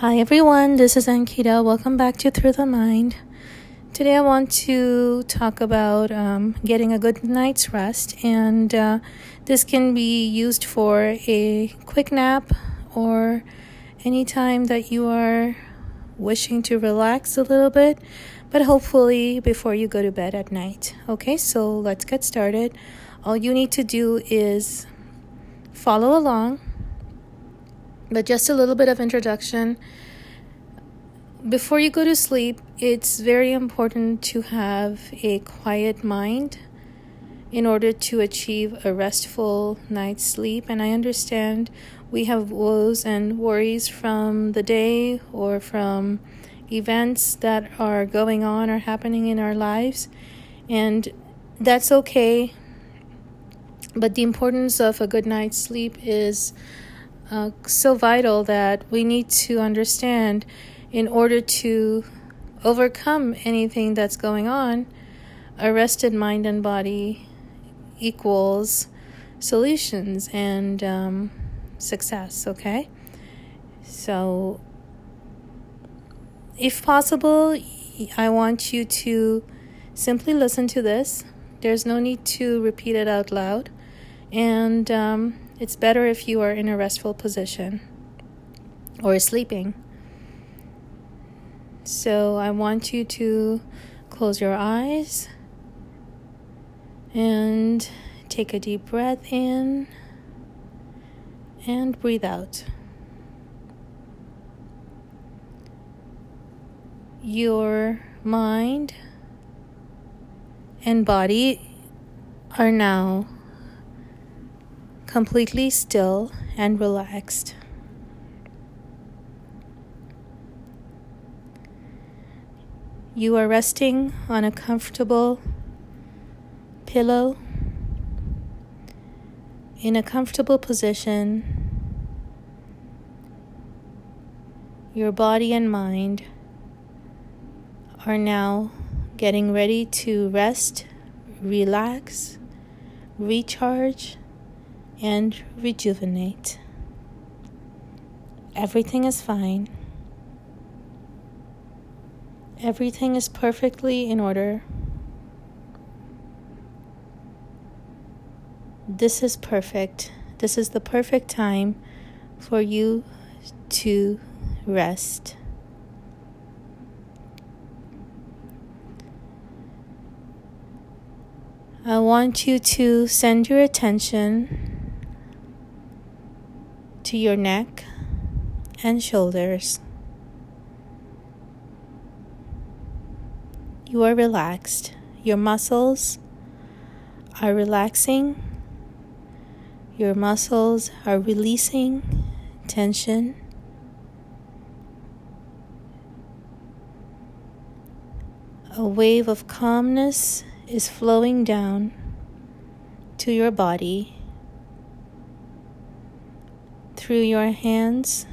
Hi everyone, this is Ankita. Welcome back to Through the Mind. Today I want to talk about um, getting a good night's rest, and uh, this can be used for a quick nap or any time that you are wishing to relax a little bit, but hopefully before you go to bed at night. Okay, so let's get started. All you need to do is follow along but just a little bit of introduction. Before you go to sleep, it's very important to have a quiet mind in order to achieve a restful night's sleep. And I understand we have woes and worries from the day or from events that are going on or happening in our lives. And that's okay. But the importance of a good night's sleep is uh, so vital that we need to understand in order to overcome anything that's going on. A rested mind and body equals solutions and um, success, okay? So, if possible, I want you to simply listen to this. There's no need to repeat it out loud. And um, it's better if you are in a restful position or sleeping. So I want you to close your eyes and take a deep breath in and breathe out. Your mind and body are now completely still and relaxed. You are resting on a comfortable pillow in a comfortable position. Your body and mind are now getting ready to rest, relax, recharge and rejuvenate. Everything is fine. Everything is perfectly in order. This is perfect. This is the perfect time for you to rest. I want you to send your attention to your neck and shoulders. You are relaxed. Your muscles are relaxing. Your muscles are releasing tension. A wave of calmness is flowing down to your body through your hands,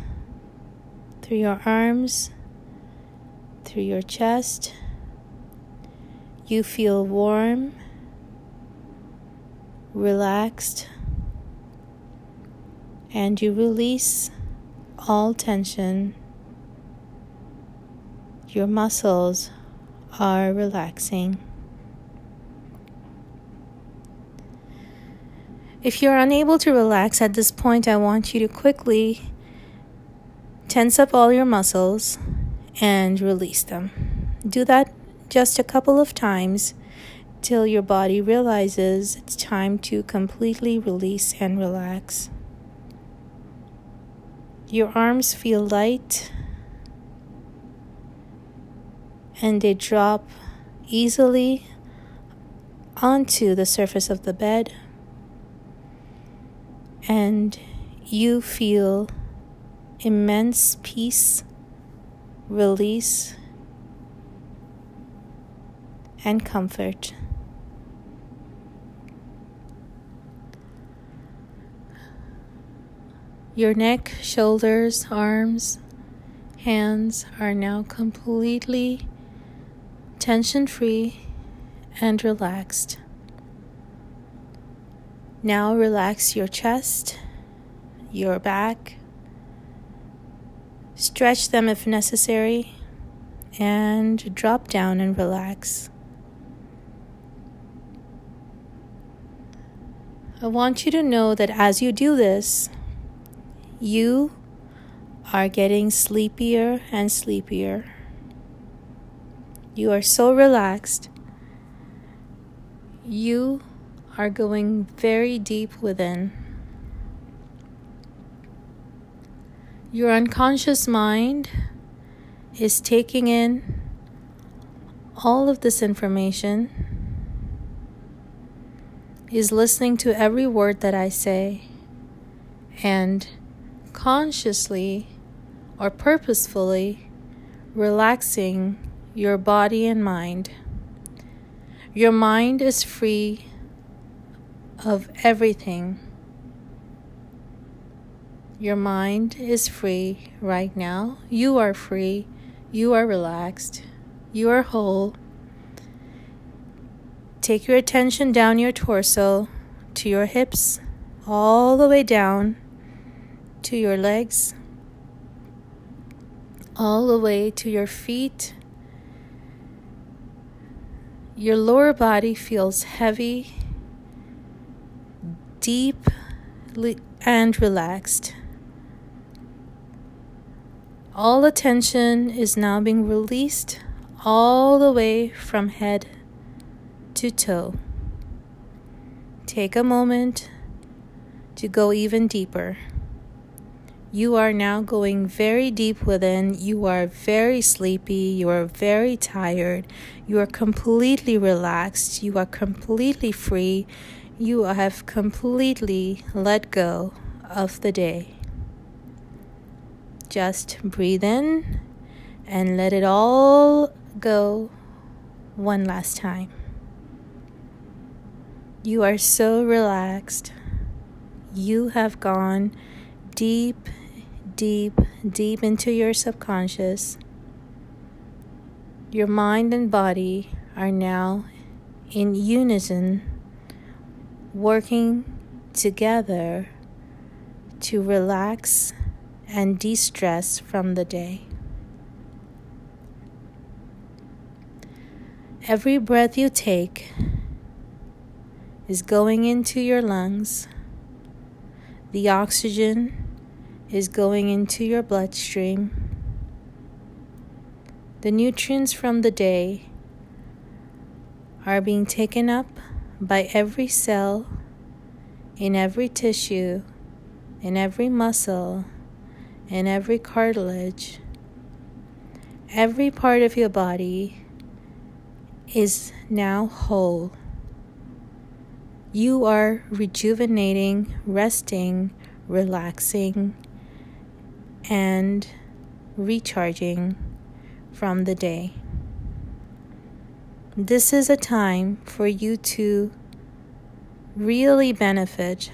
through your arms, through your chest. You feel warm, relaxed, and you release all tension. Your muscles are relaxing. If you're unable to relax at this point, I want you to quickly tense up all your muscles and release them. Do that just a couple of times till your body realizes it's time to completely release and relax. Your arms feel light and they drop easily onto the surface of the bed and you feel immense peace, release, and comfort. Your neck, shoulders, arms, hands are now completely tension free and relaxed. Now relax your chest, your back, Stretch them if necessary and drop down and relax. I want you to know that as you do this, you are getting sleepier and sleepier. You are so relaxed. You are going very deep within. Your unconscious mind is taking in all of this information, is listening to every word that I say, and consciously or purposefully relaxing your body and mind. Your mind is free of everything. Your mind is free right now. You are free. You are relaxed. You are whole. Take your attention down your torso to your hips, all the way down to your legs, all the way to your feet. Your lower body feels heavy, deep, and relaxed. All attention is now being released all the way from head to toe. Take a moment to go even deeper. You are now going very deep within. You are very sleepy. You are very tired. You are completely relaxed. You are completely free. You have completely let go of the day. Just breathe in and let it all go one last time. You are so relaxed. You have gone deep, deep, deep into your subconscious. Your mind and body are now in unison, working together to relax and de stress from the day. Every breath you take is going into your lungs. The oxygen is going into your bloodstream. The nutrients from the day are being taken up by every cell, in every tissue, in every muscle, in every cartilage, every part of your body is now whole. You are rejuvenating, resting, relaxing, and recharging from the day. This is a time for you to really benefit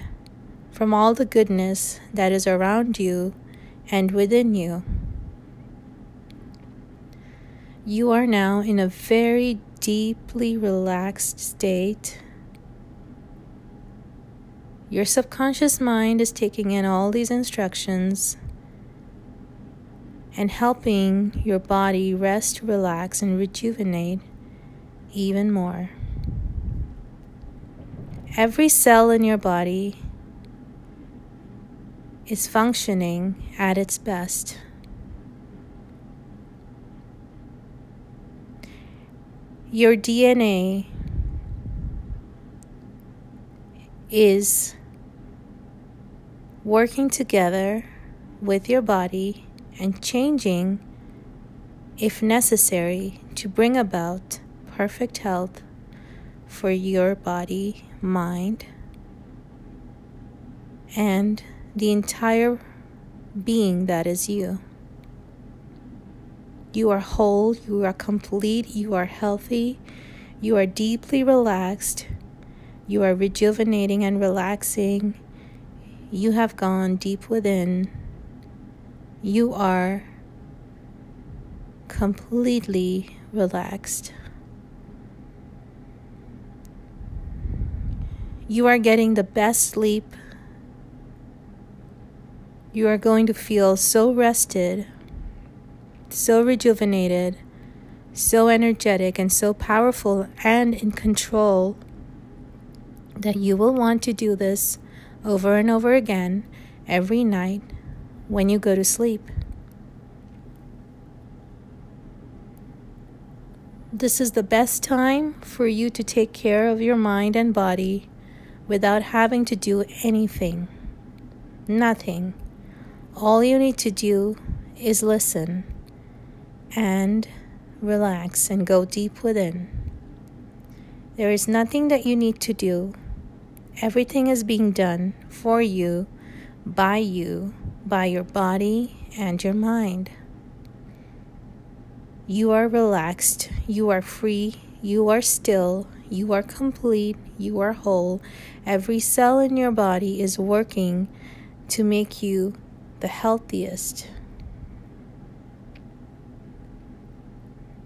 from all the goodness that is around you and within you. You are now in a very deeply relaxed state. Your subconscious mind is taking in all these instructions and helping your body rest, relax, and rejuvenate even more. Every cell in your body is functioning at its best. Your DNA is working together with your body and changing, if necessary, to bring about perfect health for your body, mind, and the entire being that is you. You are whole, you are complete, you are healthy, you are deeply relaxed, you are rejuvenating and relaxing. You have gone deep within. You are completely relaxed. You are getting the best sleep you are going to feel so rested so rejuvenated, so energetic, and so powerful and in control that you will want to do this over and over again every night when you go to sleep. This is the best time for you to take care of your mind and body without having to do anything. Nothing. All you need to do is listen and relax and go deep within. There is nothing that you need to do. Everything is being done for you, by you, by your body and your mind. You are relaxed, you are free, you are still, you are complete, you are whole. Every cell in your body is working to make you the healthiest.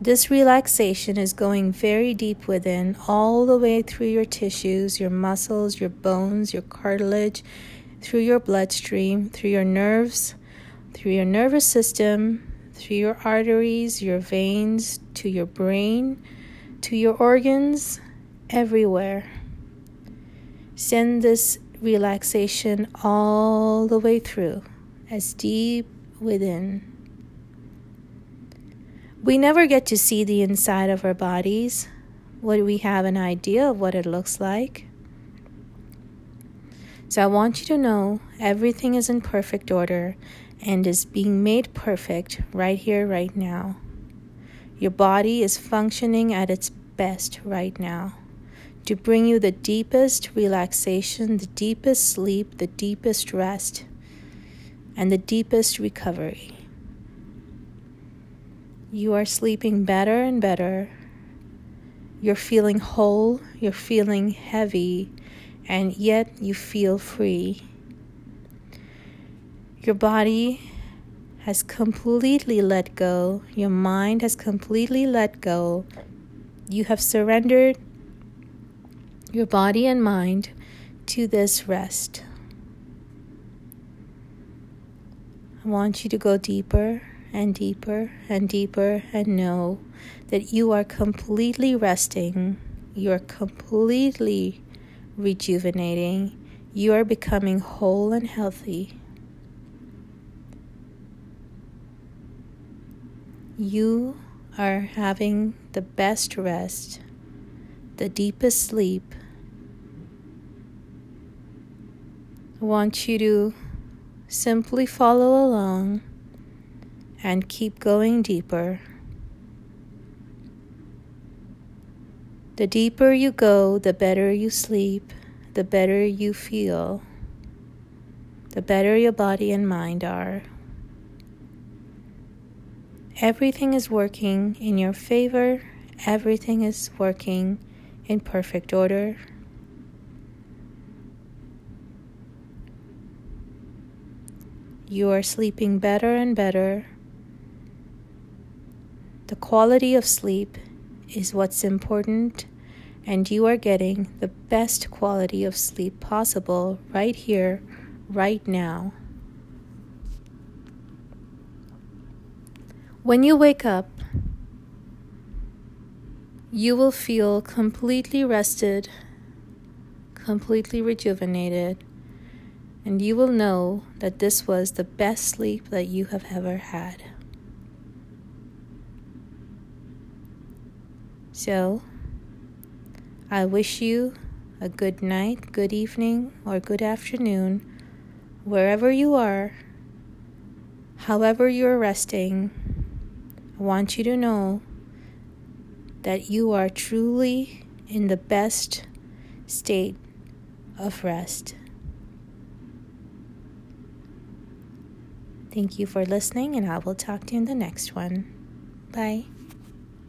This relaxation is going very deep within, all the way through your tissues, your muscles, your bones, your cartilage, through your bloodstream, through your nerves, through your nervous system, through your arteries, your veins, to your brain, to your organs, everywhere. Send this relaxation all the way through, as deep within. We never get to see the inside of our bodies. What do we have an idea of what it looks like. So I want you to know everything is in perfect order and is being made perfect right here, right now. Your body is functioning at its best right now to bring you the deepest relaxation, the deepest sleep, the deepest rest, and the deepest recovery. You are sleeping better and better. You're feeling whole, you're feeling heavy, and yet you feel free. Your body has completely let go, your mind has completely let go. You have surrendered your body and mind to this rest. I want you to go deeper and deeper and deeper and know that you are completely resting. You are completely rejuvenating. You are becoming whole and healthy. You are having the best rest, the deepest sleep. I want you to simply follow along and keep going deeper. The deeper you go, the better you sleep, the better you feel, the better your body and mind are. Everything is working in your favor, everything is working in perfect order. You are sleeping better and better. The quality of sleep is what's important, and you are getting the best quality of sleep possible right here, right now. When you wake up, you will feel completely rested, completely rejuvenated, and you will know that this was the best sleep that you have ever had. So, I wish you a good night, good evening, or good afternoon, wherever you are, however you're resting. I want you to know that you are truly in the best state of rest. Thank you for listening, and I will talk to you in the next one. Bye.